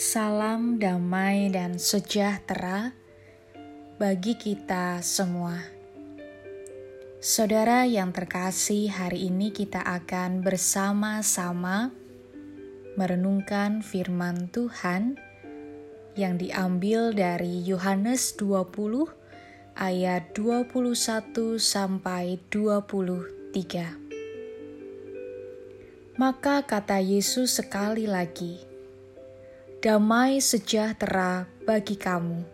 Salam damai dan sejahtera bagi kita semua. Saudara yang terkasih, hari ini kita akan bersama-sama merenungkan firman Tuhan yang diambil dari Yohanes 20 ayat 21 sampai 23. Maka kata Yesus sekali lagi, damai sejahtera bagi kamu.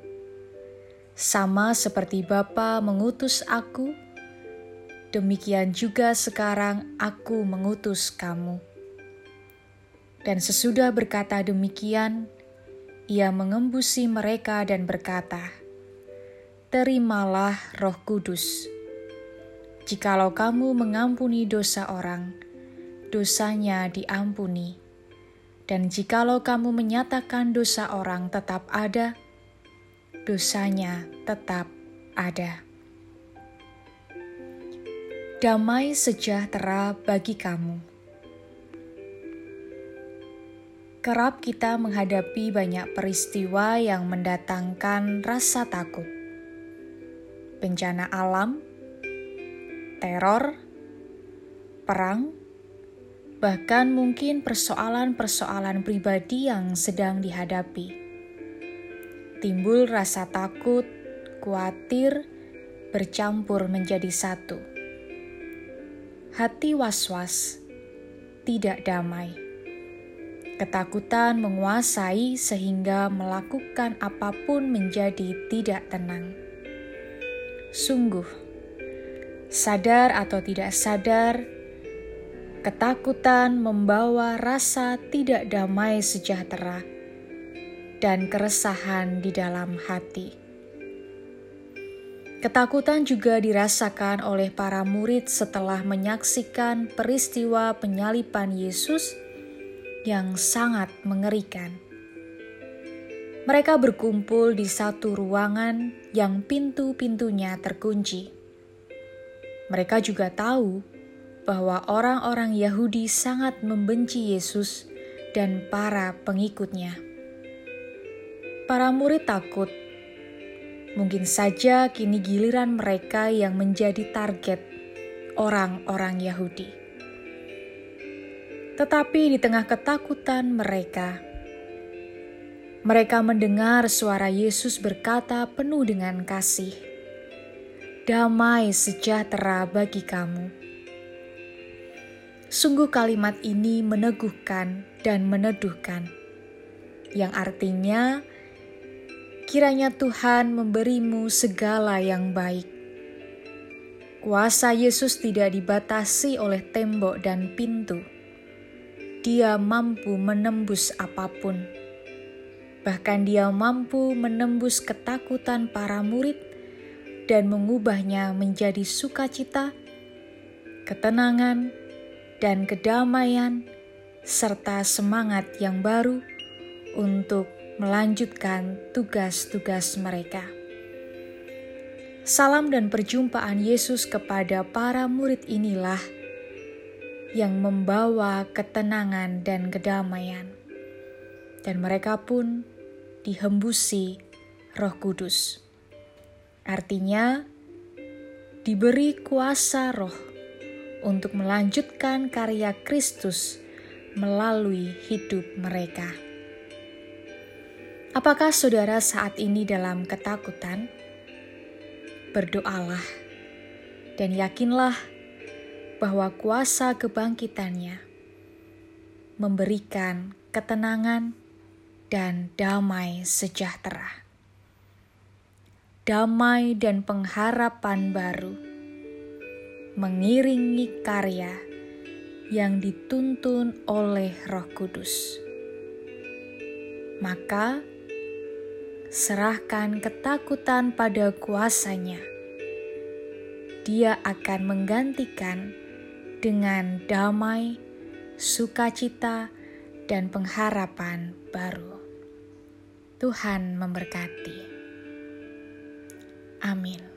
Sama seperti Bapa mengutus aku, demikian juga sekarang aku mengutus kamu. Dan sesudah berkata demikian, ia mengembusi mereka dan berkata, Terimalah roh kudus. Jikalau kamu mengampuni dosa orang, dosanya diampuni dan jikalau kamu menyatakan dosa orang tetap ada, dosanya tetap ada. Damai sejahtera bagi kamu. Kerap kita menghadapi banyak peristiwa yang mendatangkan rasa takut. Bencana alam, teror, perang, bahkan mungkin persoalan-persoalan pribadi yang sedang dihadapi. Timbul rasa takut, khawatir, bercampur menjadi satu. Hati was-was, tidak damai. Ketakutan menguasai sehingga melakukan apa pun menjadi tidak tenang. Sungguh, sadar atau tidak sadar, Ketakutan membawa rasa tidak damai sejahtera dan keresahan di dalam hati. Ketakutan juga dirasakan oleh para murid setelah menyaksikan peristiwa penyalipan Yesus yang sangat mengerikan. Mereka berkumpul di satu ruangan yang pintu-pintunya terkunci. Mereka juga tahu bahwa orang-orang Yahudi sangat membenci Yesus dan para pengikutnya. Para murid takut, mungkin saja kini giliran mereka yang menjadi target orang-orang Yahudi. Tetapi di tengah ketakutan mereka, mereka mendengar suara Yesus berkata penuh dengan kasih, "Damai sejahtera bagi kamu." Sungguh kalimat ini meneguhkan dan meneduhkan, yang artinya kiranya Tuhan memberimu segala yang baik. Kuasa Yesus tidak dibatasi oleh tembok dan pintu. Dia mampu menembus apa pun. Bahkan dia mampu menembus ketakutan para murid dan mengubahnya menjadi sukacita, ketenangan, dan kedamaian, serta semangat yang baru untuk melanjutkan tugas-tugas mereka. Salam dan perjumpaan Yesus kepada para murid inilah yang membawa ketenangan dan kedamaian, dan mereka pun dihembusi Roh Kudus. Artinya, diberi kuasa Roh untuk melanjutkan karya Kristus melalui hidup mereka. Apakah saudara saat ini dalam ketakutan? Berdoalah dan yakinlah bahwa kuasa kebangkitannya memberikan ketenangan dan damai sejahtera. Damai dan pengharapan baru mengiringi karya yang dituntun oleh Roh Kudus. Maka, serahkan ketakutan pada kuasanya. Dia akan menggantikan dengan damai, sukacita, dan pengharapan baru. Tuhan memberkati. Amin.